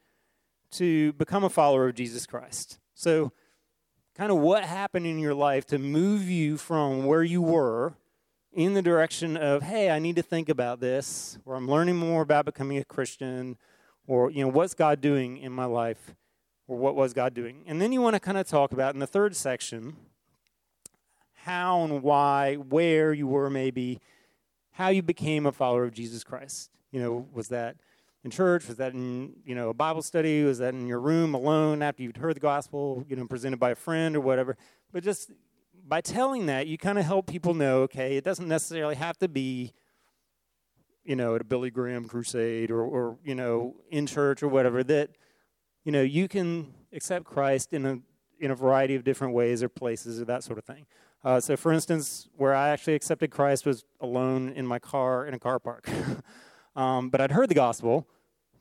to become a follower of Jesus Christ. So, kind of what happened in your life to move you from where you were in the direction of, hey, I need to think about this, or I'm learning more about becoming a Christian, or, you know, what's God doing in my life, or what was God doing? And then you want to kind of talk about in the third section how and why, where you were maybe, how you became a follower of Jesus Christ. You know, was that in church? Was that in, you know, a Bible study? Was that in your room alone after you'd heard the gospel, you know, presented by a friend or whatever? But just by telling that, you kind of help people know, okay, it doesn't necessarily have to be, you know, at a Billy Graham crusade or, or you know, in church or whatever, that, you know, you can accept Christ in a, in a variety of different ways or places or that sort of thing. Uh, so, for instance, where I actually accepted Christ was alone in my car in a car park. [laughs] um, but I'd heard the gospel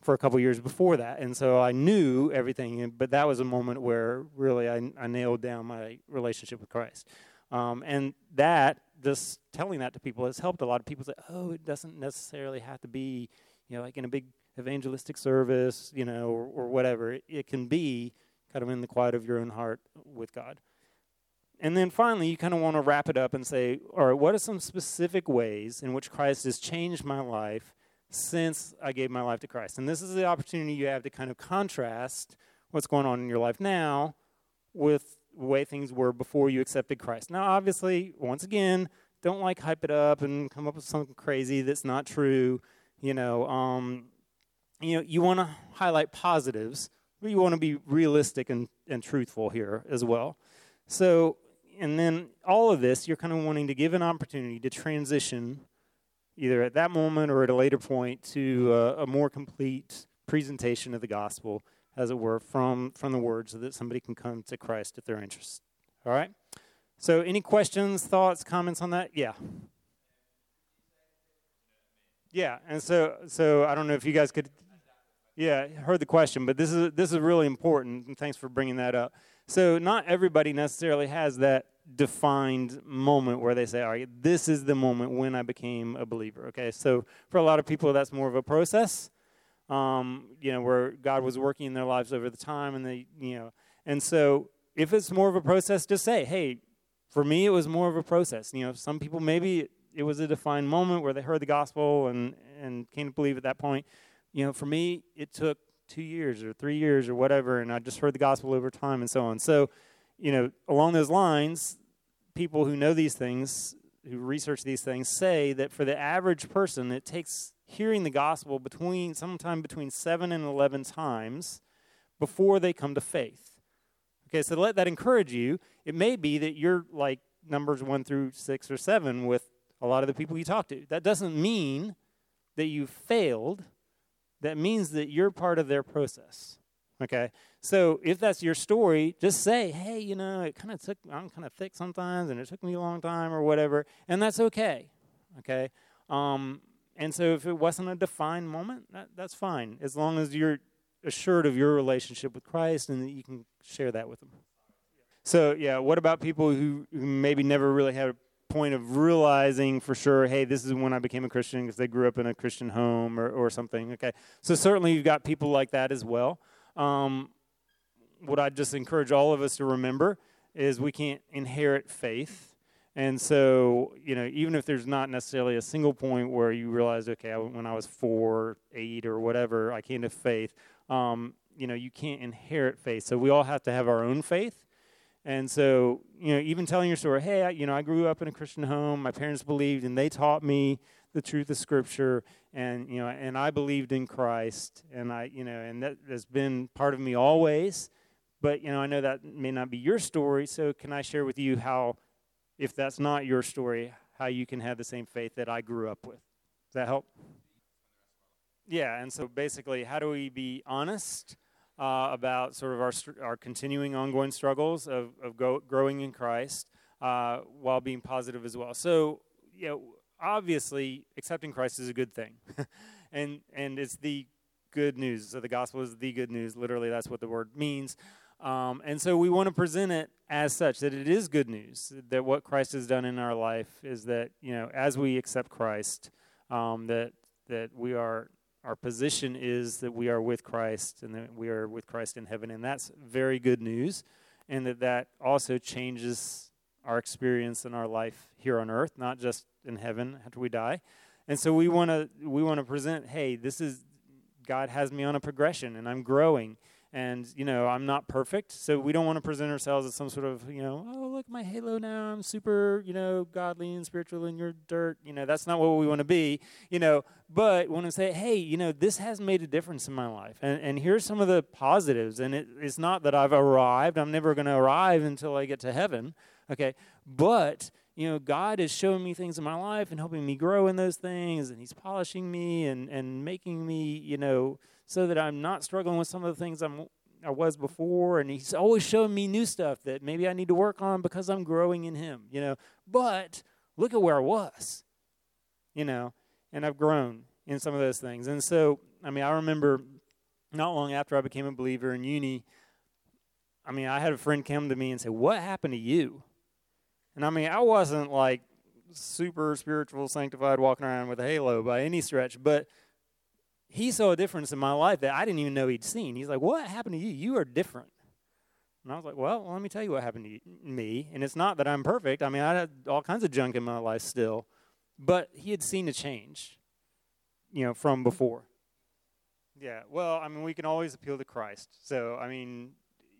for a couple years before that, and so I knew everything. But that was a moment where really I, I nailed down my relationship with Christ. Um, and that, just telling that to people, has helped a lot of people say, oh, it doesn't necessarily have to be, you know, like in a big evangelistic service, you know, or, or whatever. It, it can be kind of in the quiet of your own heart with God. And then finally, you kind of want to wrap it up and say, all right, what are some specific ways in which Christ has changed my life since I gave my life to Christ? And this is the opportunity you have to kind of contrast what's going on in your life now with the way things were before you accepted Christ. Now, obviously, once again, don't like hype it up and come up with something crazy that's not true. You know, um, you know, you want to highlight positives, but you want to be realistic and, and truthful here as well. So and then all of this, you're kind of wanting to give an opportunity to transition either at that moment or at a later point to uh, a more complete presentation of the gospel, as it were, from, from the word so that somebody can come to Christ if they're interested. All right? So, any questions, thoughts, comments on that? Yeah. Yeah, and so so I don't know if you guys could yeah, heard the question, but this is this is really important and thanks for bringing that up. So, not everybody necessarily has that defined moment where they say, all right, this is the moment when I became a believer. Okay, so for a lot of people, that's more of a process, um, you know, where God was working in their lives over the time, and they, you know, and so if it's more of a process, just say, hey, for me, it was more of a process. You know, some people maybe it was a defined moment where they heard the gospel and and came to believe at that point. You know, for me, it took two years or three years or whatever, and I just heard the gospel over time and so on. So, you know, along those lines, people who know these things, who research these things, say that for the average person, it takes hearing the gospel between sometime between seven and eleven times before they come to faith. Okay, so let that encourage you. It may be that you're like numbers one through six or seven with a lot of the people you talk to. That doesn't mean that you failed that means that you're part of their process. Okay? So if that's your story, just say, hey, you know, it kind of took, I'm kind of thick sometimes and it took me a long time or whatever, and that's okay. Okay? Um, and so if it wasn't a defined moment, that, that's fine, as long as you're assured of your relationship with Christ and that you can share that with them. So, yeah, what about people who, who maybe never really had point of realizing for sure, hey, this is when I became a Christian because they grew up in a Christian home or, or something. Okay, so certainly you've got people like that as well. Um, what I just encourage all of us to remember is we can't inherit faith. And so, you know, even if there's not necessarily a single point where you realize, okay, when I was four, eight, or whatever, I came to faith, um, you know, you can't inherit faith. So we all have to have our own faith. And so, you know, even telling your story, hey, I, you know, I grew up in a Christian home. My parents believed, and they taught me the truth of Scripture, and you know, and I believed in Christ, and I, you know, and that has been part of me always. But you know, I know that may not be your story. So, can I share with you how, if that's not your story, how you can have the same faith that I grew up with? Does that help? yeah, and so basically, how do we be honest uh, about sort of our our continuing ongoing struggles of of go- growing in Christ uh, while being positive as well? So, you know, obviously, accepting Christ is a good thing, [laughs] and and it's the good news. So the gospel is the good news. Literally, that's what the word means. Um, and so we want to present it as such that it is good news that what Christ has done in our life is that you know as we accept Christ, um, that that we are our position is that we are with Christ and that we are with Christ in heaven, and that's very good news, and that that also changes our experience in our life here on earth, not just in heaven after we die. And so we want to we want to present, hey, this is God has me on a progression, and I'm growing and you know i'm not perfect so we don't want to present ourselves as some sort of you know oh look my halo now i'm super you know godly and spiritual and you're dirt. You know that's not what we want to be you know. But want to say hey you know this has made a difference in my life. And, and here's some of the positives and it, it's not that i've arrived i'm never going to arrive until i get to heaven okay? But you know god is showing me things in my life and helping me grow in those things and he's polishing me and and making me you know so that I'm not struggling with some of the things I'm I was before, and he's always showing me new stuff that maybe I need to work on because I'm growing in him, you know. But look at where I was, you know, and I've grown in some of those things. And so, I mean, I remember not long after I became a believer in uni, I mean, I had a friend come to me and say, What happened to you? And I mean, I wasn't like super spiritual, sanctified, walking around with a halo by any stretch, but he saw a difference in my life that I didn't even know he'd seen. He's like, What happened to you? You are different. And I was like, Well, let me tell you what happened to me. And it's not that I'm perfect. I mean, I had all kinds of junk in my life still. But he had seen a change, you know, from before. Yeah, well, I mean, we can always appeal to Christ. So, I mean,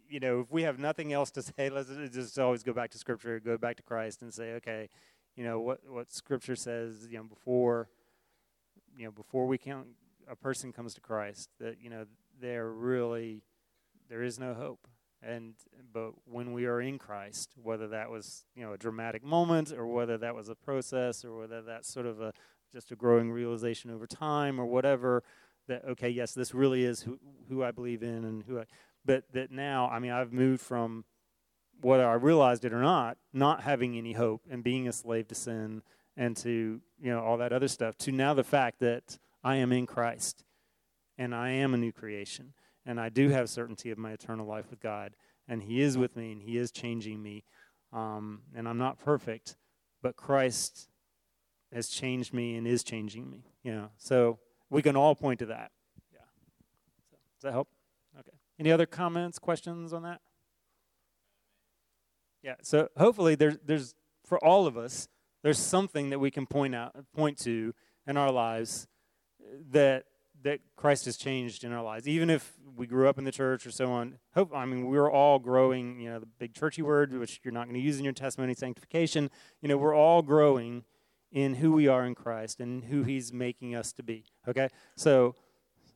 you know, if we have nothing else to [laughs] say, let's just always go back to Scripture, go back to Christ, and say, okay, you know, what what Scripture says, you know, before, you know, before we can a person comes to Christ, that you know they're really there is no hope. And but when we are in Christ, whether that was you know a dramatic moment, or whether that was a process, or whether that's sort of a just a growing realization over time, or whatever, that okay, yes, this really is who who I believe in, and who I. But that now, I mean, I've moved from whether I realized it or not, not having any hope and being a slave to sin and to you know all that other stuff, to now the fact that I am in Christ and I am a new creation and I do have certainty of my eternal life with God and He is with me and He is changing me. Um, and I'm not perfect, but Christ has changed me and is changing me. Know, so we can all point to that. Yeah. So, does that help? Okay. Any other comments, questions on that? Yeah. So hopefully there's there's for all of us there's something that we can point out point to in our lives that that Christ has changed in our lives, even if we grew up in the church or so on. Hope I mean we're all growing. You know the big churchy word, which you're not going to use in your testimony, sanctification. You know we're all growing in who we are in Christ and who He's making us to be. Okay, so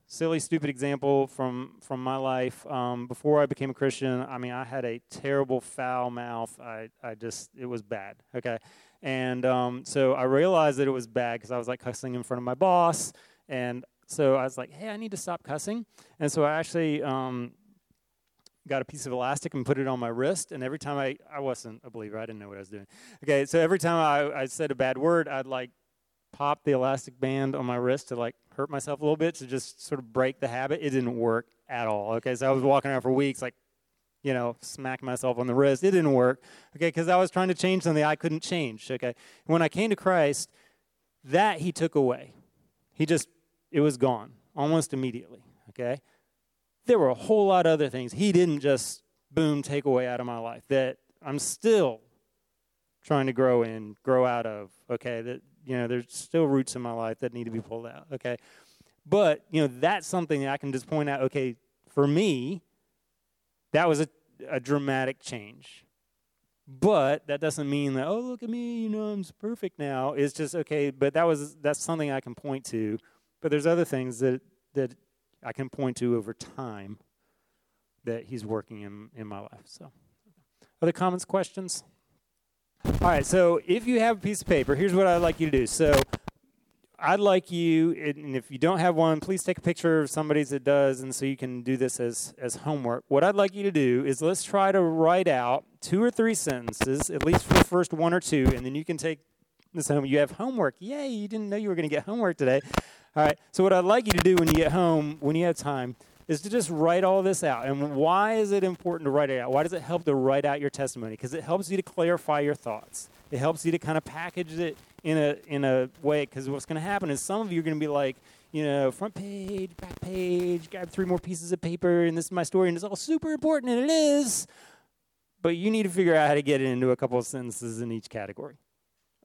silly, stupid example from from my life. Um, before I became a Christian, I mean I had a terrible foul mouth. I I just it was bad. Okay. And um, so I realized that it was bad because I was like cussing in front of my boss and so I was like, hey, I need to stop cussing. And so I actually um, got a piece of elastic and put it on my wrist. And every time I, I wasn't a believer, I didn't know what I was doing. Okay, so every time I, I said a bad word, I'd like pop the elastic band on my wrist to like hurt myself a little bit to just sort of break the habit. It didn't work at all. Okay, so I was walking around for weeks like, you know, smacking myself on the wrist. It didn't work. Okay, because I was trying to change something I couldn't change. Okay, when I came to Christ, that He took away. He just it was gone almost immediately. Okay? There were a whole lot of other things. He didn't just, boom, take away out of my life that I'm still trying to grow in, grow out of. Okay? That, you know, there's still roots in my life that need to be pulled out. Okay? But, you know, that's something that I can just point out, okay, for me, that was a, a dramatic change. But that doesn't mean that, oh, look at me, you know, I'm perfect now. It's just, okay, but that was, that's something I can point to but there's other things that, that I can point to over time that he's working in, in my life. So, other comments, questions? All right, so if you have a piece of paper, here's what I'd like you to do. So, I'd like you, and if you don't have one, please take a picture of somebody's that does, and so you can do this as, as homework. What I'd like you to do is let's try to write out two or three sentences, at least for the first one or two, and then you can take this home. You have homework. Yay, you didn't know you were going to get homework today. All right, so what I'd like you to do when you get home, when you have time, is to just write all this out. And why is it important to write it out? Why does it help to write out your testimony? Because it helps you to clarify your thoughts. It helps you to kind of package it in a in a way. Because what's going to happen is some of you are going to be like, you know, front page, back page, grab three more pieces of paper, and this is my story, and it's all super important, and it is. But you need to figure out how to get it into a couple of sentences in each category,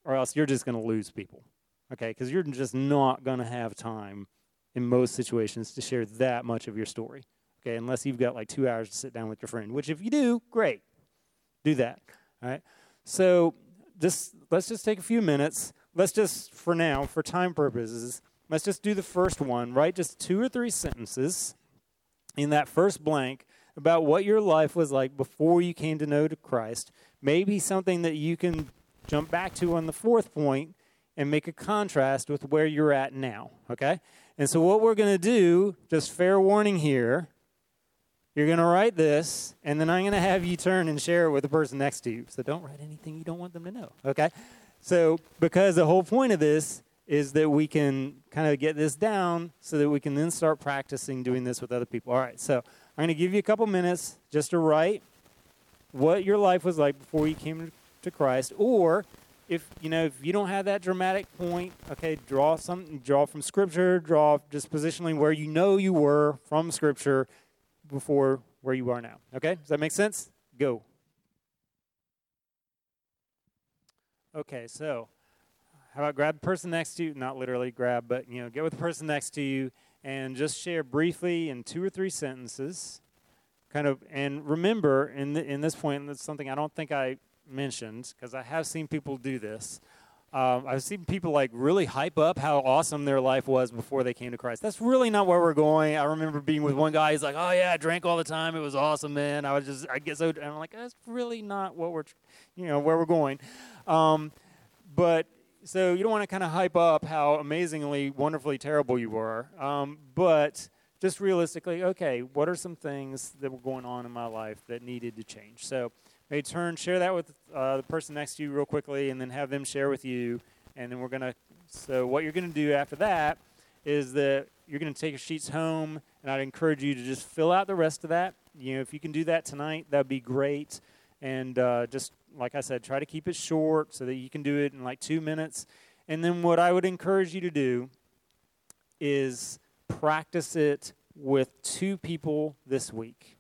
or else you're just going to lose people. Okay, because you're just not going to have time in most situations to share that much of your story. Okay, unless you've got like two hours to sit down with your friend, which if you do, great, do that. All right. So just let's just take a few minutes. Let's just for now, for time purposes, let's just do the first one. Write just two or three sentences in that first blank about what your life was like before you came to know Christ. Maybe something that you can jump back to on the fourth point and make a contrast with where you're at now. Okay? And so, what we're going to do, just fair warning here, you're going to write this, and then I'm going to have you turn and share it with the person next to you. So, don't write anything you don't want them to know. Okay? So, because the whole point of this is that we can kind of get this down so that we can then start practicing doing this with other people. All right, so I'm going to give you a couple minutes just to write what your life was like before you came to Christ, or if you know if you don't have that dramatic point, okay, draw something, draw from scripture, draw just positionally where you know you were from scripture before where you are now. Okay? Does that make sense? Go. Okay, so how about grab the person next to you, not literally grab, but you know, get with the person next to you and just share briefly in two or three sentences kind of and remember in the, in this point that's something I don't think I mentioned because I have seen people do this. Um, I've seen people like really hype up how awesome their life was before they came to Christ. That's really not where we're going. I remember being with one guy. He's like, "Oh yeah, I drank all the time. It was awesome, man. I was just, I get so." And I'm like, "That's really not what we're, you know, where we're going." Um, but so you don't want to kind of hype up how amazingly, wonderfully terrible you were. Um, but just realistically, okay, what are some things that were going on in my life that needed to change? So Maybe turn, share that with uh, the person next to you real quickly, and then have them share with you. And then we're going to. So, what you're going to do after that is that you're going to take your sheets home, and I'd encourage you to just fill out the rest of that. You know, if you can do that tonight, that'd be great. And uh, just like I said, try to keep it short so that you can do it in like two minutes. And then, what I would encourage you to do is practice it with two people this week.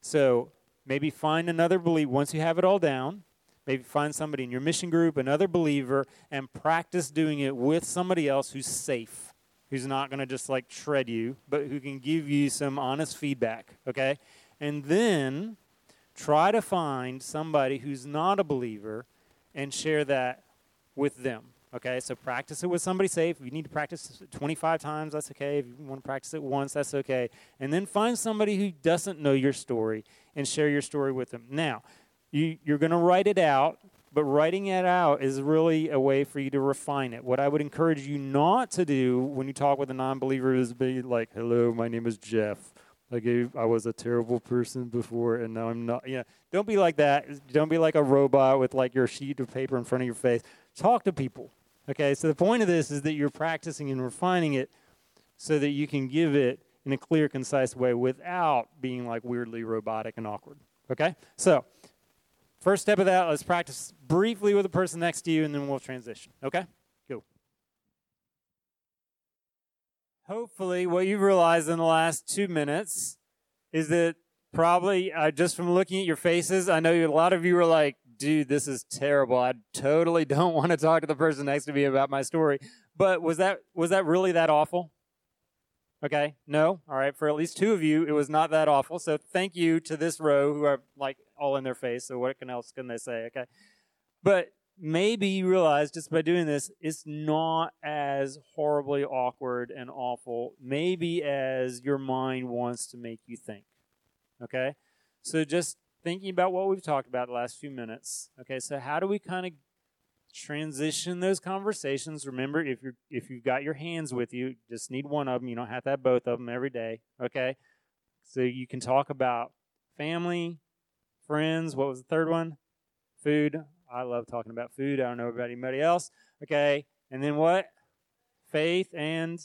So, Maybe find another believer once you have it all down. Maybe find somebody in your mission group, another believer, and practice doing it with somebody else who's safe, who's not going to just like shred you, but who can give you some honest feedback, okay? And then try to find somebody who's not a believer and share that with them. Okay, so practice it with somebody safe. If you need to practice 25 times, that's okay. If you want to practice it once, that's okay. And then find somebody who doesn't know your story and share your story with them. Now, you, you're going to write it out, but writing it out is really a way for you to refine it. What I would encourage you not to do when you talk with a non believer is be like, hello, my name is Jeff. I gave I was a terrible person before and now I'm not. Yeah, don't be like that. Don't be like a robot with like your sheet of paper in front of your face. Talk to people. Okay, so the point of this is that you're practicing and refining it so that you can give it in a clear, concise way without being like weirdly robotic and awkward. Okay? So, first step of that, let's practice briefly with the person next to you and then we'll transition. Okay? Go. Hopefully, what you've realized in the last two minutes is that probably uh, just from looking at your faces, I know a lot of you are like, dude, this is terrible. I totally [laughs] don't want to talk to the person next to me about my story. But was that was that really that awful? Okay, no. All right, for at least two of you, it was not that awful. So thank you to this row who are like all in their face. So what else can they say? Okay, but maybe you realize just by doing this, it's not as horribly awkward and awful. Maybe as your mind wants to make you think. Okay, so just thinking about what we've talked about the last few minutes. Okay, so how do we kind of transition those conversations. Remember, if you're if you've got your hands with you, just need one of them. You don't have to have both of them every day. Okay, so you can talk about family, friends. What was the third one? Food. I love talking about food. I don't know about anybody else. Okay, and then what? Faith and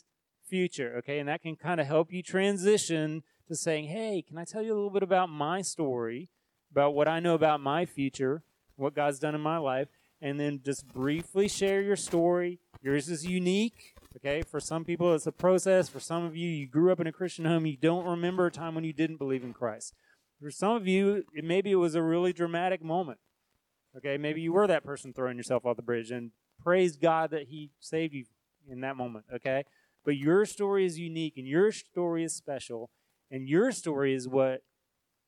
future. Okay, and that can kind of help you transition to saying, "Hey, can I tell you a little bit about my story, about what I know about my future, what God's done in my life?" and then just briefly share your story. Yours is unique. Okay, for some people it's a process. For some of you, you grew up in a Christian home, you don't remember a time when you didn't believe in Christ. For some of you, it, maybe it was a really dramatic moment. Okay, maybe you were that person throwing yourself off the bridge, and praise God that He saved you in that moment. Okay, but your story is unique, and your story is special, and your story is what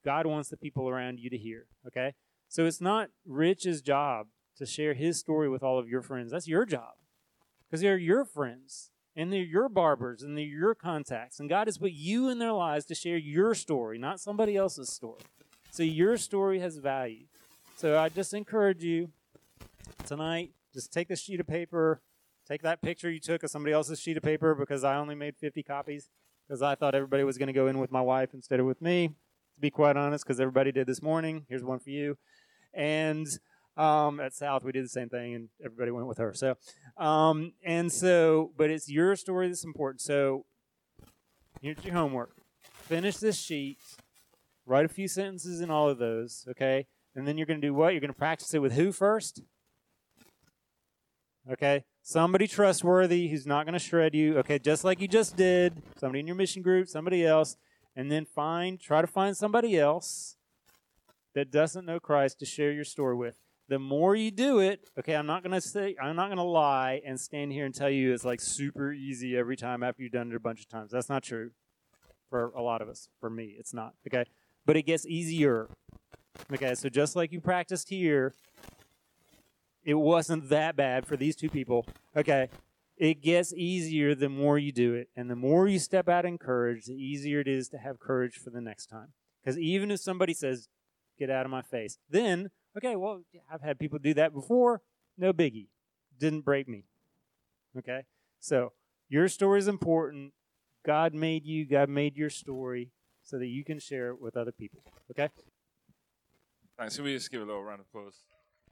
God wants the people around you to hear. Okay, so it's not Rich's job to share his story with all of your friends. That's your job because they're your friends and they're your barbers and they're your contacts. And God has put you in their lives to share your story, not somebody else's story. So your story has value. So I just encourage you tonight, just take this sheet of paper, take that picture you took of somebody else's sheet of paper because I only made 50 copies because I thought everybody was going to go in with my wife instead of with me. To be quite honest, because everybody did this morning. Here's one for you. And um, at South, we did the same thing, and everybody went with her. So, um, and so, but it's your story that's important. So, here's your homework: finish this sheet, write a few sentences in all of those, okay? And then you're going to do what? You're going to practice it with who first? Okay, somebody trustworthy who's not going to shred you. Okay, just like you just did. Somebody in your mission group, somebody else, and then find, try to find somebody else that doesn't know Christ to share your story with the more you do it, okay, I'm not gonna say I'm not gonna lie and stand here and tell you it's like super easy every time after you've done it a bunch of times. That's not true for a lot of us. For me, it's not. Okay. But it gets easier. Okay, so just like you practiced here, it wasn't that bad for these two people. Okay. It gets easier the more you do it. And the more you step out in courage, the easier it is to have courage for the next time. Because even if somebody says, get out of my face, then Okay, well, I've had people do that before. No biggie. Didn't break me. Okay? So, your story is important. God made you, God made your story so that you can share it with other people. Okay? Thanks. Can we just give a little round of applause?